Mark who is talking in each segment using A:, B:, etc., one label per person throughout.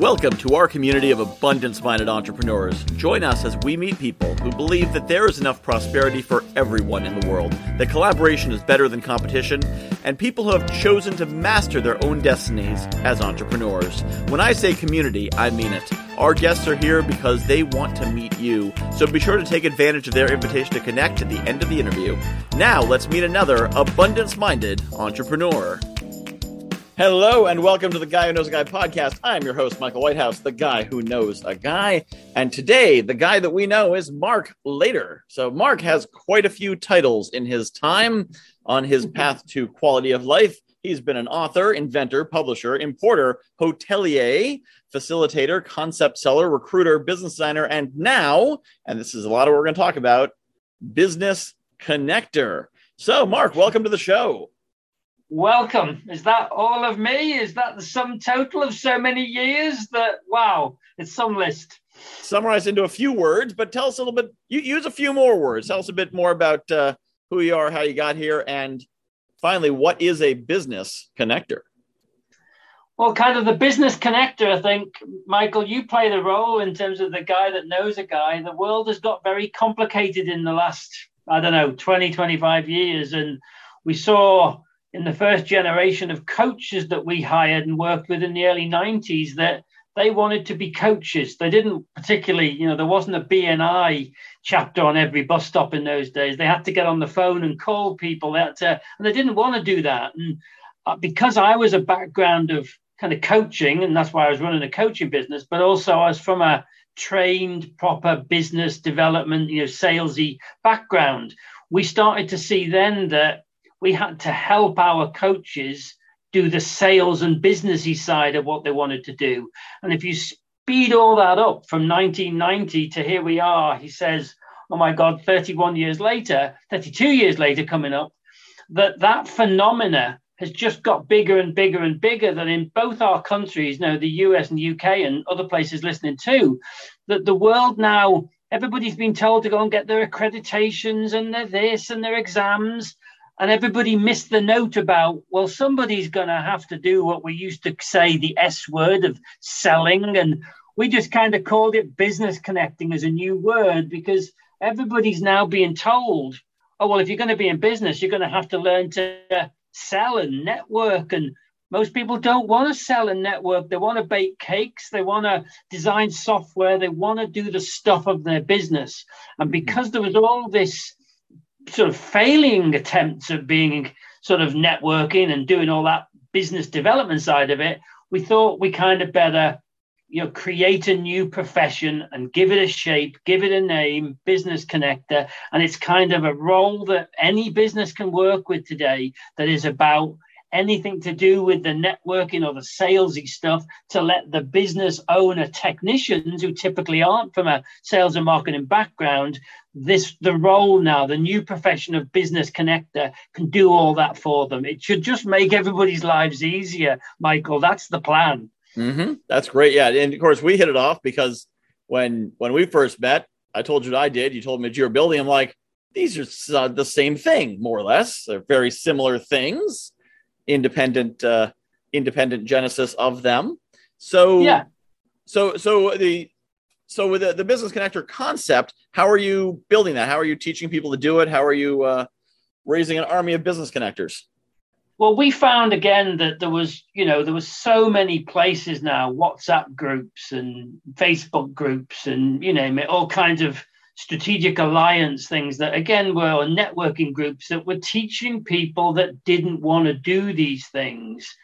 A: Welcome to our community of abundance minded entrepreneurs. Join us as we meet people who believe that there is enough prosperity for everyone in the world, that collaboration is better than competition, and people who have chosen to master their own destinies as entrepreneurs. When I say community, I mean it. Our guests are here because they want to meet you, so be sure to take advantage of their invitation to connect at the end of the interview. Now, let's meet another abundance minded entrepreneur. Hello and welcome to the Guy Who Knows a Guy podcast. I'm your host, Michael Whitehouse, the guy who knows a guy. And today, the guy that we know is Mark Layder. So, Mark has quite a few titles in his time on his path to quality of life. He's been an author, inventor, publisher, importer, hotelier, facilitator, concept seller, recruiter, business designer, and now, and this is a lot of what we're going to talk about, business connector. So, Mark, welcome to the show.
B: Welcome. Is that all of me? Is that the sum total of so many years that, wow, it's some list?
A: Summarize into a few words, but tell us a little bit, you use a few more words. Tell us a bit more about uh, who you are, how you got here, and finally, what is a business connector?
B: Well, kind of the business connector, I think, Michael, you play the role in terms of the guy that knows a guy. The world has got very complicated in the last, I don't know, 20, 25 years. And we saw in the first generation of coaches that we hired and worked with in the early 90s that they wanted to be coaches. They didn't particularly, you know, there wasn't a BNI chapter on every bus stop in those days. They had to get on the phone and call people. That to, and they didn't want to do that. And uh, because I was a background of kind of coaching, and that's why I was running a coaching business, but also I was from a trained, proper business development, you know, salesy background. We started to see then that we had to help our coaches do the sales and businessy side of what they wanted to do. And if you speed all that up from 1990 to here we are, he says, oh my God, 31 years later, 32 years later coming up, that that phenomena has just got bigger and bigger and bigger that in both our countries, now the US and UK and other places listening too, that the world now, everybody's been told to go and get their accreditations and their this and their exams and everybody missed the note about well somebody's going to have to do what we used to say the s word of selling and we just kind of called it business connecting as a new word because everybody's now being told oh well if you're going to be in business you're going to have to learn to sell and network and most people don't want to sell and network. They want to bake cakes. They want to design software. They want to do the stuff of their business. And mm-hmm. because there was all this sort of failing attempts at being sort of networking and doing all that business development side of it, we thought we kind of better, you know, create a new profession and give it a shape, give it a name, business connector. And it's kind of a role that any business can work with today that is about anything to do with the networking or the salesy stuff to let the business owner technicians who typically aren't from a sales and marketing background this the role now the new profession of business connector can do all that for them. It should just make everybody's lives easier michael. That's the plan.
A: Mm-hmm. that's great. Yeah. And of course we hit it off because when when we first met i told you what i did. You told me you were building. I'm like these are uh, the same thing more or less. They're very similar things independent uh independent genesis of them. So
B: yeah.
A: so so the so with the, the business connector concept how are you building that? How are you teaching people to do it? How are you uh, raising an army of business connectors?
B: Well we found again that there was you know there was so many places now whatsapp groups and facebook groups and you name it all kinds of strategic alliance things that again were networking groups that were teaching people that didn't want to do these things.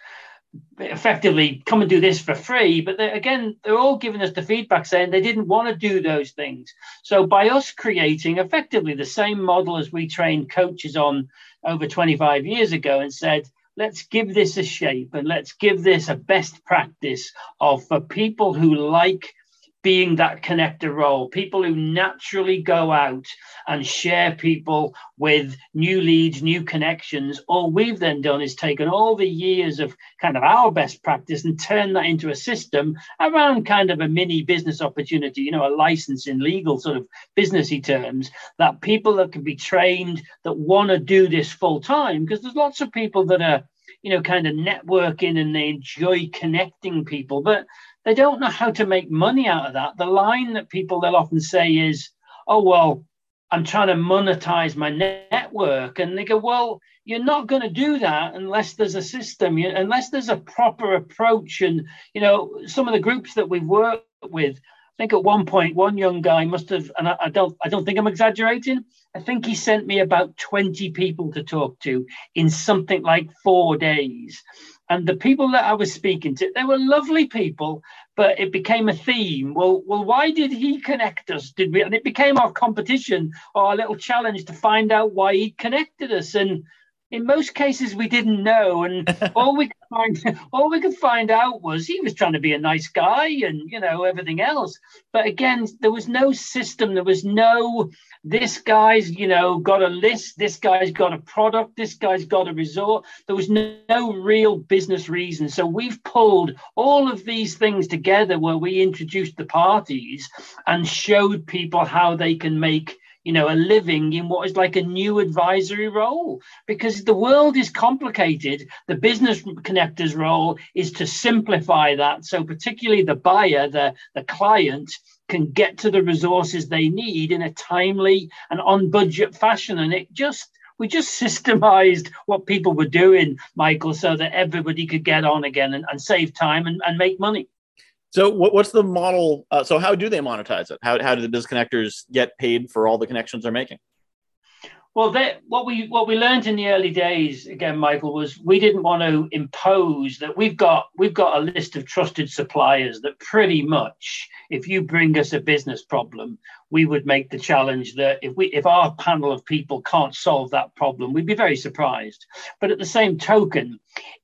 B: Effectively come and do this for free but they're, again they're all giving us the feedback saying they didn't want to do those things. So by us creating effectively the same model as we trained coaches on over 25 years ago and said let's give this a shape and let's give this a best practice of for people who like being that connector role, people who naturally go out and share people with new leads, new connections. All we've then done is taken all the years of kind of our best practice and turn that into a system around kind of a mini business opportunity, you know, a license in legal sort of businessy terms, that people that can be trained that want to do this full time, because there's lots of people that are you know, kind of networking and they enjoy connecting people, but they don't know how to make money out of that. The line that people they'll often say is, oh, well, I'm trying to monetize my network. And they go, well, you're not going to do that unless there's a system, unless there's a proper approach. And, you know, some of the groups that we've worked with, I think at one point, one young guy must have, and I, I don't, I don't think I'm exaggerating. I think he sent me about 20 people to talk to in something like four days. And the people that I was speaking to, they were lovely people, but it became a theme. Well, well, why did he connect us? Did we? And it became our competition or our little challenge to find out why he connected us. And in most cases we didn't know and all we could find all we could find out was he was trying to be a nice guy and you know everything else but again there was no system there was no this guy's you know got a list this guy's got a product this guy's got a resort there was no, no real business reason so we've pulled all of these things together where we introduced the parties and showed people how they can make you know, a living in what is like a new advisory role because the world is complicated. The business connector's role is to simplify that. So particularly the buyer, the, the client can get to the resources they need in a timely and on budget fashion. And it just, we just systemized what people were doing, Michael, so that everybody could get on again and, and save time and, and make money.
A: So what, what's the model? Uh, so how do they monetize it? How, how do the business connectors get paid for all the connections they're making?
B: Well, they, what we what we learned in the early days again, Michael, was we didn't want to impose that we've got we've got a list of trusted suppliers that pretty much, if you bring us a business problem, we would make the challenge that if we if our panel of people can't solve that problem, we'd be very surprised. But at the same token,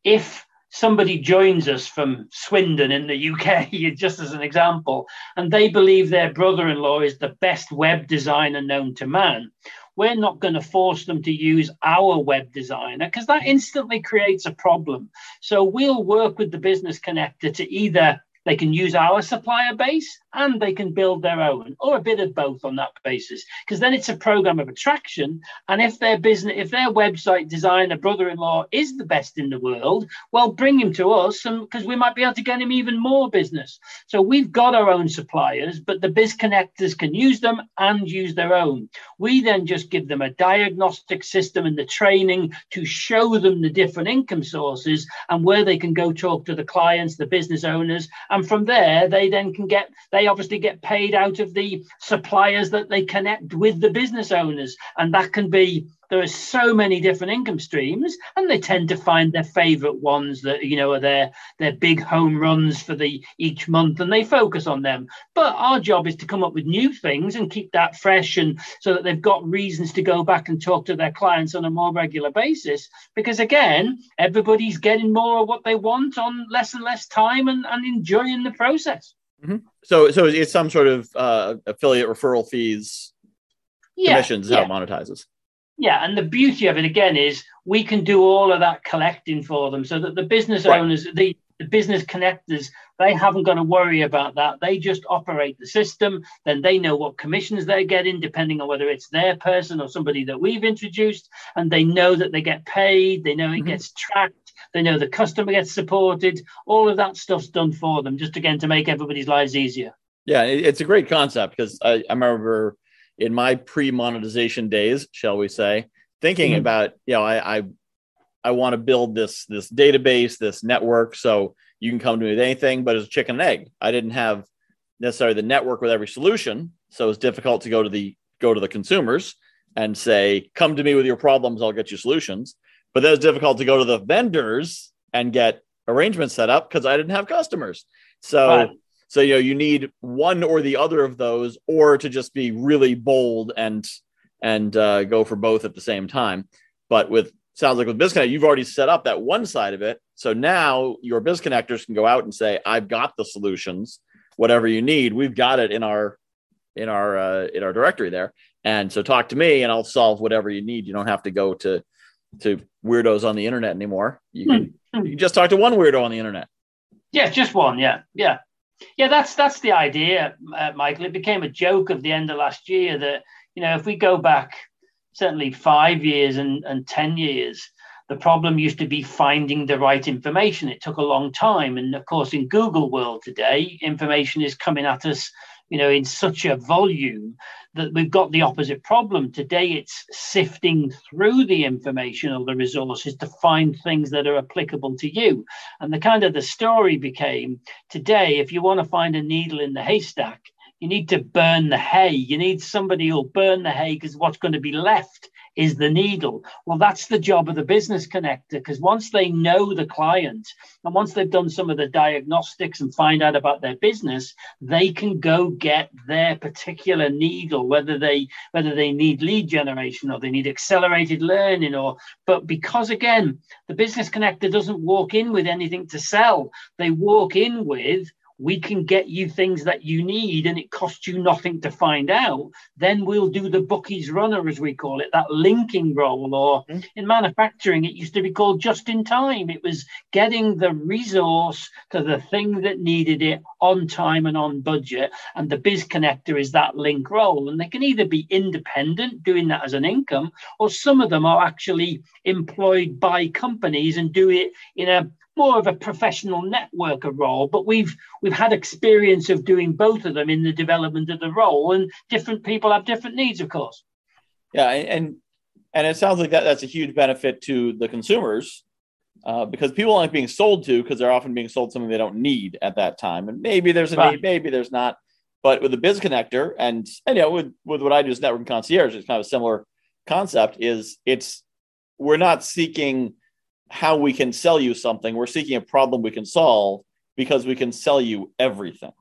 B: if somebody joins us from Swindon in the UK, just as an example, and they believe their brother in law is the best web designer known to man. We're not going to force them to use our web designer because that instantly creates a problem. So we'll work with the business connector to either they can use our supplier base and they can build their own or a bit of both on that basis. Because then it's a program of attraction and if their business if their website designer brother-in-law is the best in the world well bring him to us because we might be able to get him even more business. So we've got our own suppliers but the biz connectors can use them and use their own. We then just give them a diagnostic system and the training to show them the different income sources and where they can go talk to the clients the business owners and from there they then can get they obviously get paid out of the suppliers that they connect with the business owners. And that can be there are so many different income streams and they tend to find their favorite ones that you know are their their big home runs for the each month and they focus on them. But our job is to come up with new things and keep that fresh and so that they've got reasons to go back and talk to their clients on a more regular basis. Because again everybody's getting more of what they want on less and less time and, and enjoying the process
A: mm-hmm. so so it's some sort of uh, affiliate referral fees yeah, commissions yeah. how it monetizes
B: yeah, and the beauty of it again is we can do all of that collecting for them, so that the business right. owners, the, the business connectors, they haven't got to worry about that. They just operate the system. Then they know what commissions they're getting, depending on whether it's their person or somebody that we've introduced, and they know that they get paid. They know it mm-hmm. gets tracked. They know the customer gets supported. All of that stuff's done for them, just again to make everybody's lives easier.
A: Yeah, it's a great concept because I, I remember in my pre-monetization days, shall we say, thinking mm-hmm. about, you know, I I, I want to build this this database, this network, so you can come to me with anything, but it's chicken and egg. I didn't have necessarily the network with every solution, so it's difficult to go to the go to the consumers and say, "Come to me with your problems, I'll get you solutions." But then it's difficult to go to the vendors and get arrangements set up because I didn't have customers. So right. So you know you need one or the other of those, or to just be really bold and and uh, go for both at the same time. But with sounds like with BizConnect, you've already set up that one side of it. So now your BizConnectors can go out and say, "I've got the solutions. Whatever you need, we've got it in our in our uh, in our directory there." And so talk to me, and I'll solve whatever you need. You don't have to go to to weirdos on the internet anymore. You can, mm-hmm. you can just talk to one weirdo on the internet.
B: Yeah, just one. Yeah, yeah. Yeah, that's that's the idea, uh, Michael. It became a joke of the end of last year that you know if we go back certainly five years and, and ten years, the problem used to be finding the right information. It took a long time. And of course, in Google world today, information is coming at us, you know, in such a volume that we've got the opposite problem. Today, it's sifting through the information or the resources to find things that are applicable to you. And the kind of the story became today, if you want to find a needle in the haystack, you need to burn the hay. You need somebody who'll burn the hay because what's going to be left is the needle. Well, that's the job of the business connector because once they know the client and once they've done some of the diagnostics and find out about their business, they can go get their particular needle, whether they whether they need lead generation or they need accelerated learning or but because again, the business connector doesn't walk in with anything to sell. They walk in with we can get you things that you need and it costs you nothing to find out, then we'll do the bookies runner, as we call it, that linking role. Or mm-hmm. in manufacturing, it used to be called just in time. It was getting the resource to the thing that needed it on time and on budget. And the biz connector is that link role. And they can either be independent, doing that as an income, or some of them are actually employed by companies and do it in a more of a professional networker role, but we've we've had experience of doing both of them in the development of the role, and different people have different needs, of course.
A: Yeah, and and it sounds like that that's a huge benefit to the consumers uh, because people aren't being sold to because they're often being sold something they don't need at that time, and maybe there's a right. need, maybe there's not. But with the biz connector and, and you know with with what I do as network concierge, it's kind of a similar concept. Is it's we're not seeking how we can sell you something. We're seeking a problem we can solve because we can sell you everything.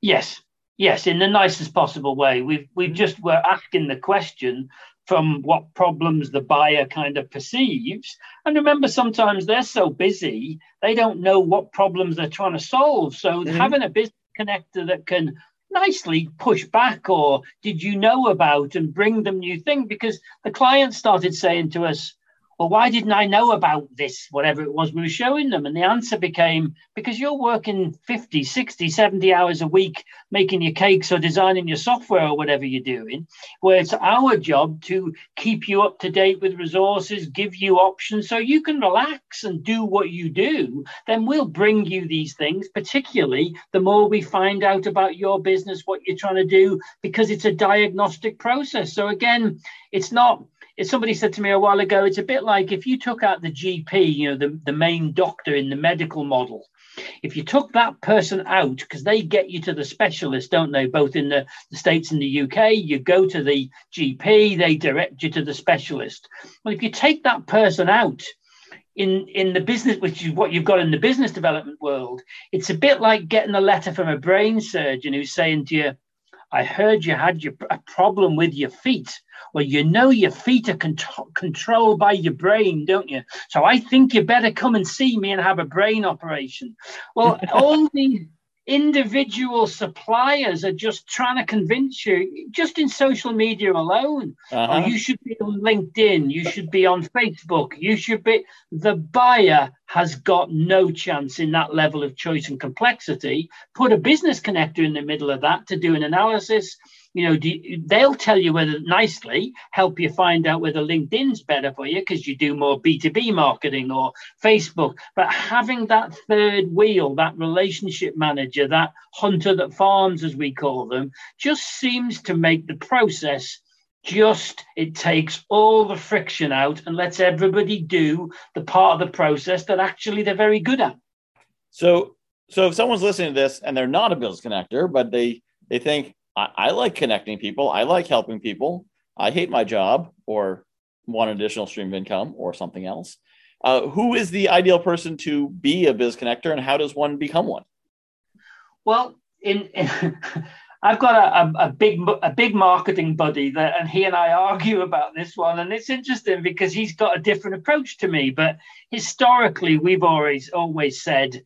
B: Yes, yes, in the nicest possible way. We've we just were asking the question from what problems the buyer kind of perceives. And remember, sometimes they're so busy they don't know what problems they're trying to solve. So mm-hmm. having a business connector that can nicely push back or did you know about and bring them new thing because the client started saying to us well, why didn't I know about this, whatever it was we were showing them? And the answer became because you're working 50, 60, 70 hours a week making your cakes or designing your software or whatever you're doing, where it's our job to keep you up to date with resources, give you options so you can relax and do what you do. Then we'll bring you these things, particularly the more we find out about your business, what you're trying to do, because it's a diagnostic process. So again, it's not somebody said to me a while ago, it's a bit like if you took out the GP, you know, the, the main doctor in the medical model. If you took that person out, because they get you to the specialist, don't they? Both in the, the States and the UK, you go to the GP, they direct you to the specialist. Well, if you take that person out, in in the business, which is what you've got in the business development world, it's a bit like getting a letter from a brain surgeon who's saying to you, I heard you had your, a problem with your feet. Well, you know your feet are con- controlled by your brain, don't you? So I think you better come and see me and have a brain operation. Well, all these individual suppliers are just trying to convince you just in social media alone. Uh-huh. oh, you should be on linkedin you should be on facebook you should be the buyer has got no chance in that level of choice and complexity. Put a business connector in the middle of that to do an analysis you know, you, they'll tell you whether nicely help you find out whether LinkedIn's better for you because you do more B2B marketing or Facebook. But having that third wheel, that relationship manager, that hunter that farms, as we call them, just seems to make the process just it takes all the friction out and lets everybody do the part of the process that actually they're very good at.
A: So so if someone's listening to this and they're not a business connector, but they they think I, I like connecting people. I like helping people. I hate my job or want an additional stream of income or something else. Uh, who is the ideal person to be a biz connector and how does one become one?
B: Well, in, in I've got a, a, a, big a big marketing buddy that, and he and I argue about this one, and it's interesting because he's got a different approach to me. But historically, we've always always said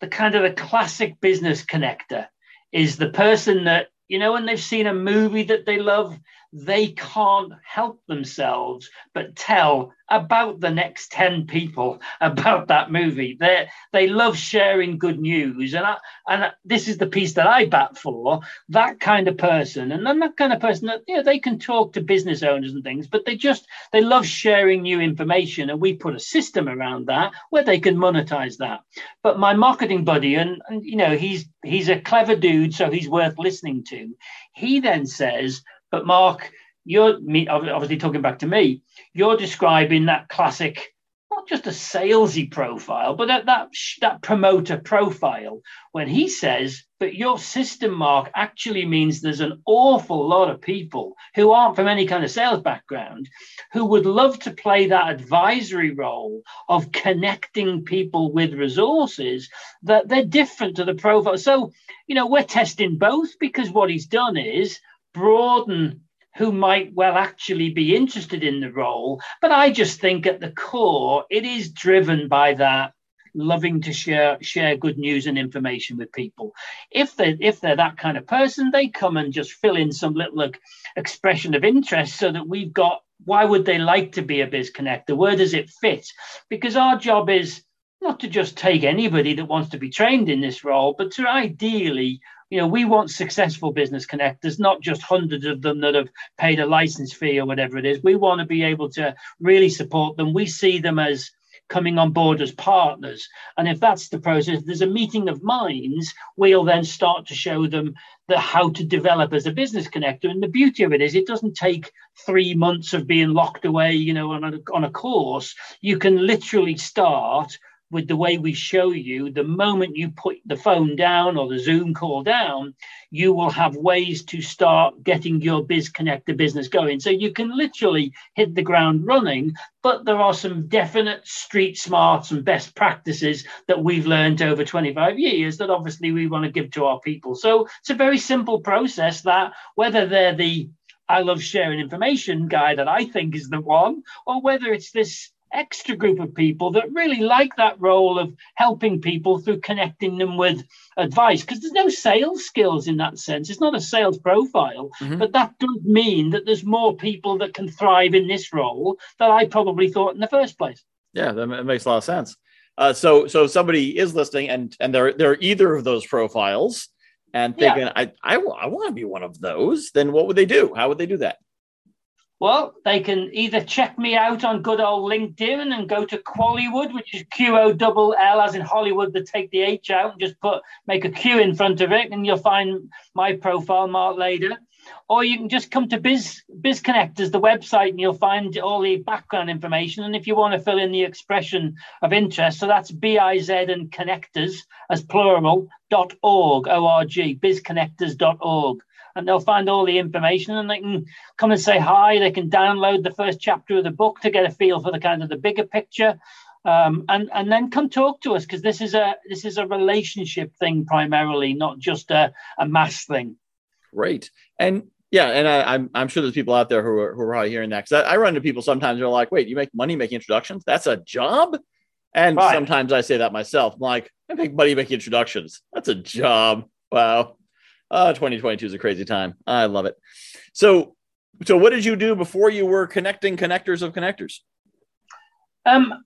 B: the kind of the classic business connector is the person that you know, when they've seen a movie that they love, they can't help themselves but tell about the next 10 people about that movie. They they love sharing good news. And I, and this is the piece that I bat for that kind of person. And then that kind of person that, you know, they can talk to business owners and things, but they just, they love sharing new information. And we put a system around that where they can monetize that. But my marketing buddy, and, and you know, he's, he's a clever dude, so he's worth listening to. He then says, but Mark, you're me obviously talking back to me you're describing that classic not just a salesy profile but that that, that promoter profile when he says but your system mark actually means there's an awful lot of people who aren't from any kind of sales background who would love to play that advisory role of connecting people with resources that they're different to the profile. So you know we're testing both because what he's done is broaden who might well actually be interested in the role. But I just think at the core, it is driven by that loving to share share good news and information with people. If they if they're that kind of person, they come and just fill in some little like, expression of interest so that we've got why would they like to be a biz connector? Where does it fit? Because our job is not to just take anybody that wants to be trained in this role, but to ideally you know, we want successful business connectors, not just hundreds of them that have paid a license fee or whatever it is. We want to be able to really support them. We see them as coming on board as partners. And if that's the process, there's a meeting of minds, we'll then start to show them the how to develop as a business connector. And the beauty of it is it doesn't take three months of being locked away, you know, on a, on a course. You can literally start with the way we show you, the moment you put the phone down or the Zoom call down, you will have ways to start getting your Biz Connector business going. So you can literally hit the ground running, but there are some definite street smarts and best practices that we've learned over 25 years that obviously we want to give to our people. So it's a very simple process that whether they're the I love sharing information guy that I think is the one, or whether it's this extra group of people that really like that role of helping people through connecting them with advice because there's no sales skills in that sense. It's not a sales profile mm-hmm. but that does mean that there's more people that can thrive in this role that i probably thought in the first place.
A: Yeah that makes a lot of sense. Uh, so so somebody is listening and and they're they're either of those profiles and thinking yeah. I, I, I want to be one of those then what would they do? How would they do that
B: well, they can either check me out on good old LinkedIn and go to Qollywood, which is Q O double L, as in Hollywood, to take the H out and just put make a Q in front of it, and you'll find my profile, Mark Layder. Or you can just come to Biz Biz Connectors, the website, and you'll find all the background information. And if you want to fill in the expression of interest, so that's B I Z and connectors as plural dot org, O R G, bizconnectors.org and they'll find all the information and they can come and say hi. They can download the first chapter of the book to get a feel for the kind of the bigger picture. Um, and and then come talk to us because this is a this is a relationship thing primarily, not just a, a mass thing.
A: Great, and yeah, and I, am I'm, I'm sure there's people out there who are who are probably hearing that because I, I, run into people sometimes they're like, wait, you make money making introductions? That's a job, and right. sometimes I say that myself. I'm like, I make money making introductions. That's a job. Wow. Uh, 2022 is a crazy time. I love it. So, so what did you do before you were connecting connectors of connectors?
B: Um,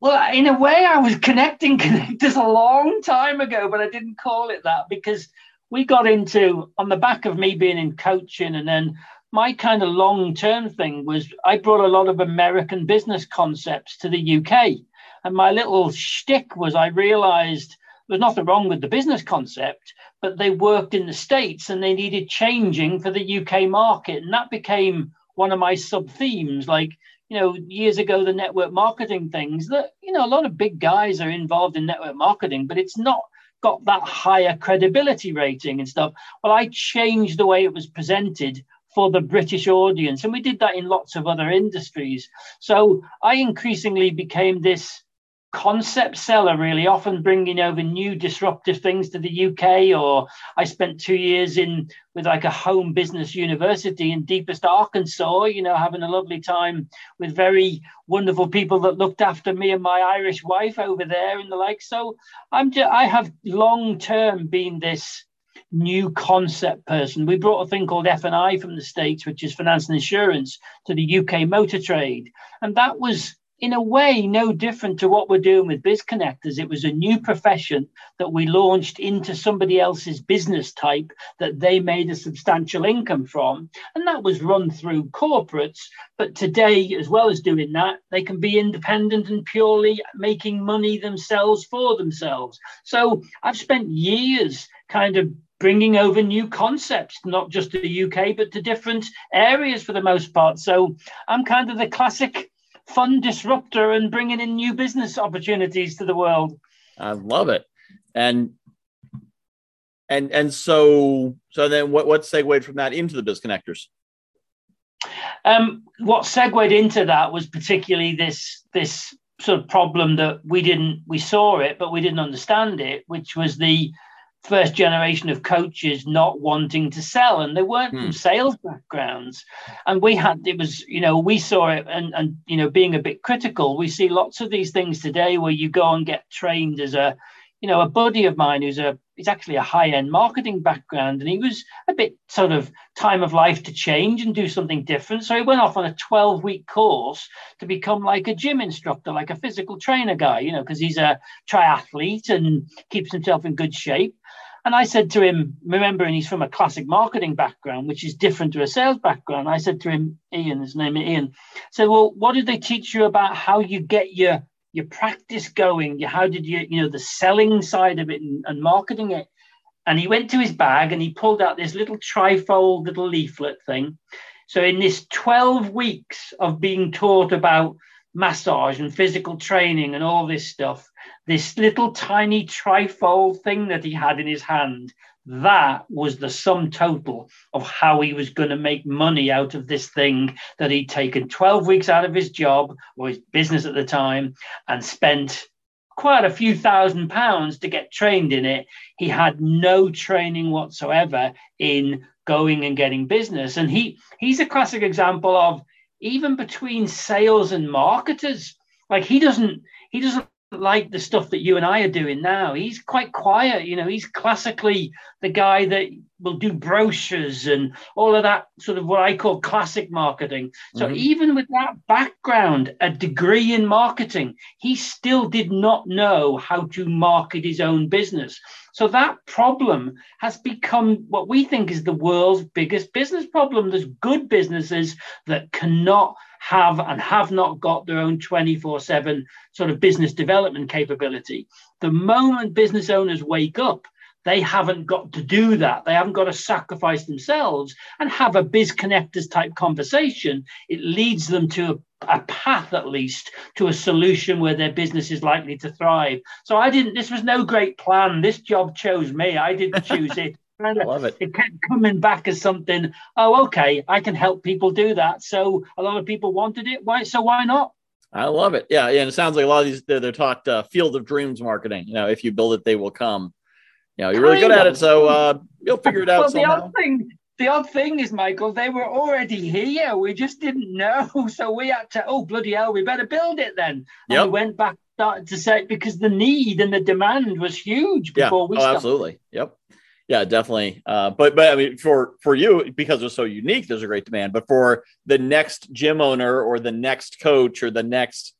B: well, in a way, I was connecting connectors a long time ago, but I didn't call it that because we got into on the back of me being in coaching, and then my kind of long term thing was I brought a lot of American business concepts to the UK, and my little shtick was I realized there's nothing wrong with the business concept, but they worked in the States and they needed changing for the UK market. And that became one of my sub themes. Like, you know, years ago, the network marketing things that, you know, a lot of big guys are involved in network marketing, but it's not got that higher credibility rating and stuff. Well, I changed the way it was presented for the British audience. And we did that in lots of other industries. So I increasingly became this concept seller really often bringing over new disruptive things to the UK or I spent 2 years in with like a home business university in deepest Arkansas you know having a lovely time with very wonderful people that looked after me and my Irish wife over there and the like so I'm just, I have long term been this new concept person. We brought a thing called F&I from the States, which is finance and insurance, to the UK motor trade. And that was in a way no different to what we're doing with biz connectors it was a new profession that we launched into somebody else's business type that they made a substantial income from and that was run through corporates. But today as well as doing that they can be independent and purely making money themselves for themselves. So i've spent years kind of bringing over new concepts, not just to the UK, but to different areas for the most part. So I'm kind of the classic fun disruptor and bringing in new business opportunities to the world.
A: I love it. And and and so so then what what segued from that into the biz connectors?
B: Um, what segued into that was particularly this this sort of problem that we didn't we saw it but we didn't understand it, which was the first generation of coaches not wanting to sell and they weren't hmm. from sales backgrounds. And we had it was you know we saw it and and you know being a bit critical we see lots of these things today where you go and get trained as a you know a buddy of mine who's a he's actually a high end marketing background and he was a bit sort of time of life to change and do something different. So he went off on a 12 week course to become like a gym instructor like a physical trainer guy you know because he's a triathlete and keeps himself in good shape and I said to him, remembering he's from a classic marketing background, which is different to a sales background, I said to him, Ian, his name is Ian, said, Well, what did they teach you about how you get your your practice going? How did you, you know, the selling side of it and, and marketing it? And he went to his bag and he pulled out this little trifold little leaflet thing. So in this 12 weeks of being taught about massage and physical training and all this stuff, this little tiny trifold thing that he had in his hand, that was the sum total of how he was going to make money out of this thing that he'd taken 12 weeks out of his job or his business at the time and spent quite a few thousand pounds to get trained in it. He had no training whatsoever in going and getting business. And he he's a classic example of even between sales and marketers, like he doesn't he doesn't like the stuff that you and I are doing now. He's quite quiet, you know. He's classically the guy that will do brochures and all of that sort of what I call classic marketing. So mm-hmm. even with that background, a degree in marketing, he still did not know how to market his own business. So that problem has become what we think is the world's biggest business problem. There's good businesses that cannot have and have not got their own 24 7 sort of business development capability. The moment business owners wake up, they haven't got to do that. They haven't got to sacrifice themselves and have a biz connectors type conversation. It leads them to a, a, path, at least, to a solution where their business is likely to thrive. So I didn't, this was no great plan. This job chose me. I didn't choose it.
A: I love it.
B: It kept coming back as something. Oh, okay, I can help people do that. So a lot of people wanted it. Why? So why not?
A: I love it. Yeah, yeah. And it sounds like a lot of these they're, they're taught uh, field of dreams marketing. You know, if you build it, they will come. You know, you're really good at it, so uh, you'll figure it out.
B: well,
A: somehow.
B: the odd thing, the odd thing is, Michael, they were already here. We just didn't know, so we had to. Oh bloody hell, we better build it then. And yep. we went back started to say because the need and the demand was huge before
A: yeah.
B: we.
A: Oh,
B: started.
A: absolutely. Yep yeah definitely. Uh, but but i mean for for you because it's so unique there's a great demand. But for the next gym owner or the next coach or the next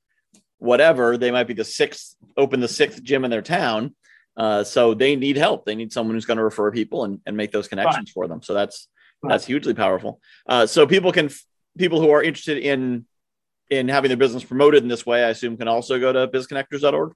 A: whatever they might be the sixth open the sixth gym in their town. Uh, so they need help. They need someone who's going to refer people and, and make those connections right. for them. So that's right. that's hugely powerful. Uh, so people can people who are interested in in having their business promoted in this way i assume can also go to bizconnectors.org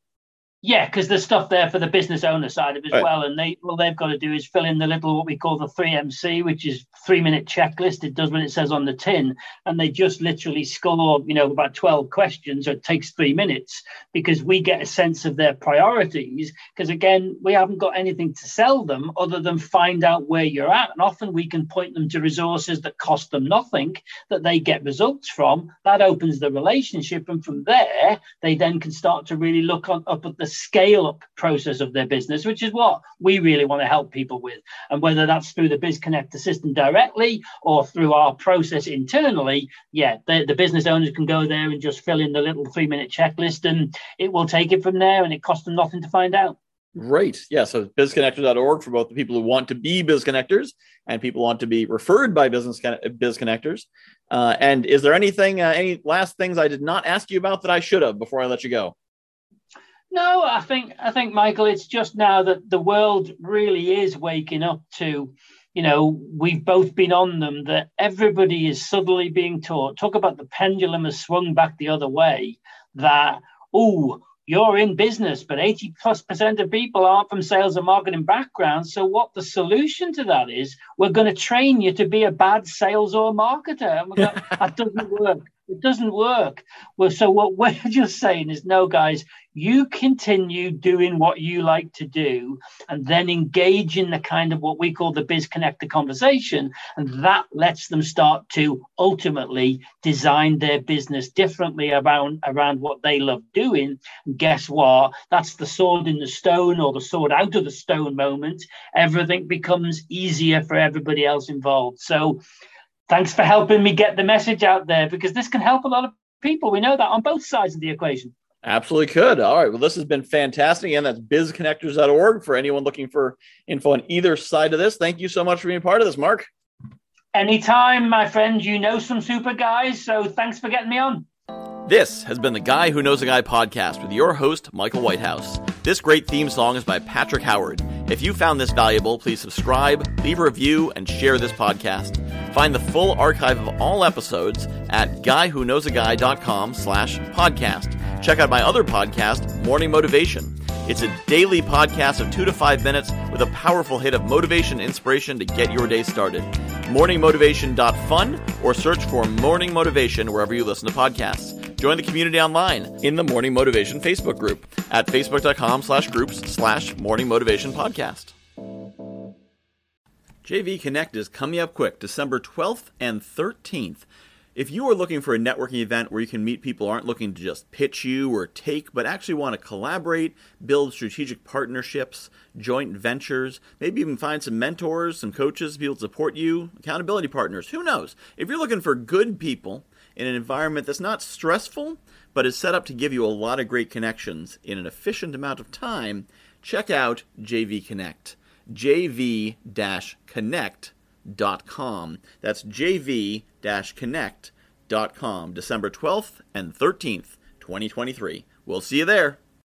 B: yeah, because there's stuff there for the business owner side of it as right. well, and they all they've got to do is fill in the little what we call the three MC, which is three minute checklist. It does what it says on the tin, and they just literally score, you know, about twelve questions. It takes three minutes because we get a sense of their priorities. Because again, we haven't got anything to sell them other than find out where you're at, and often we can point them to resources that cost them nothing that they get results from. That opens the relationship, and from there they then can start to really look on, up at the scale up process of their business, which is what we really want to help people with. And whether that's through the Biz Connector system directly or through our process internally, yeah, the, the business owners can go there and just fill in the little three minute checklist and it will take it from there and it costs them nothing to find out.
A: Great. Yeah. So bizconnectors.org for both the people who want to be biz connectors and people want to be referred by business biz connectors. Uh, and is there anything, uh, any last things I did not ask you about that I should have before I let you go?
B: No, I think I think Michael, it's just now that the world really is waking up to, you know, we've both been on them that everybody is suddenly being taught. Talk about the pendulum has swung back the other way. That oh, you're in business, but 80 plus percent of people aren't from sales and marketing backgrounds. So, what the solution to that is, we're going to train you to be a bad sales or marketer. And going, that doesn't work. It doesn't work. Well, so what we're just saying is, no, guys, you continue doing what you like to do and then engage in the kind of what we call the biz connector conversation. And that lets them start to ultimately design their business differently around, around what they love doing. And guess what? That's the sword in the stone or the sword out of the stone moment. Everything becomes easier for everybody else involved. So, thanks for helping me get the message out there because this can help a lot of people. We know that on both sides of the equation.
A: Absolutely could. All right. Well, this has been fantastic. And that's bizconnectors.org for anyone looking for info on either side of this. Thank you so much for being part of this, Mark.
B: Anytime, my friend. You know some super guys. So thanks for getting me on.
A: This has been the Guy Who Knows a Guy podcast with your host, Michael Whitehouse. This great theme song is by Patrick Howard. If you found this valuable, please subscribe, leave a review, and share this podcast. Find the full archive of all episodes at guywhoknowsaguy.com slash podcast. Check out my other podcast, Morning Motivation. It's a daily podcast of two to five minutes with a powerful hit of motivation and inspiration to get your day started. Morningmotivation.fun or search for Morning Motivation wherever you listen to podcasts. Join the community online in the Morning Motivation Facebook group at facebook.com slash groups slash morning motivation podcast. JV Connect is coming up quick, December 12th and 13th. If you are looking for a networking event where you can meet people aren't looking to just pitch you or take, but actually want to collaborate, build strategic partnerships, joint ventures, maybe even find some mentors, some coaches, people to support you, accountability partners, who knows? If you're looking for good people in an environment that's not stressful, but is set up to give you a lot of great connections in an efficient amount of time, check out JV Connect. JV Connect.com. That's JV Connect.com, December 12th and 13th, 2023. We'll see you there.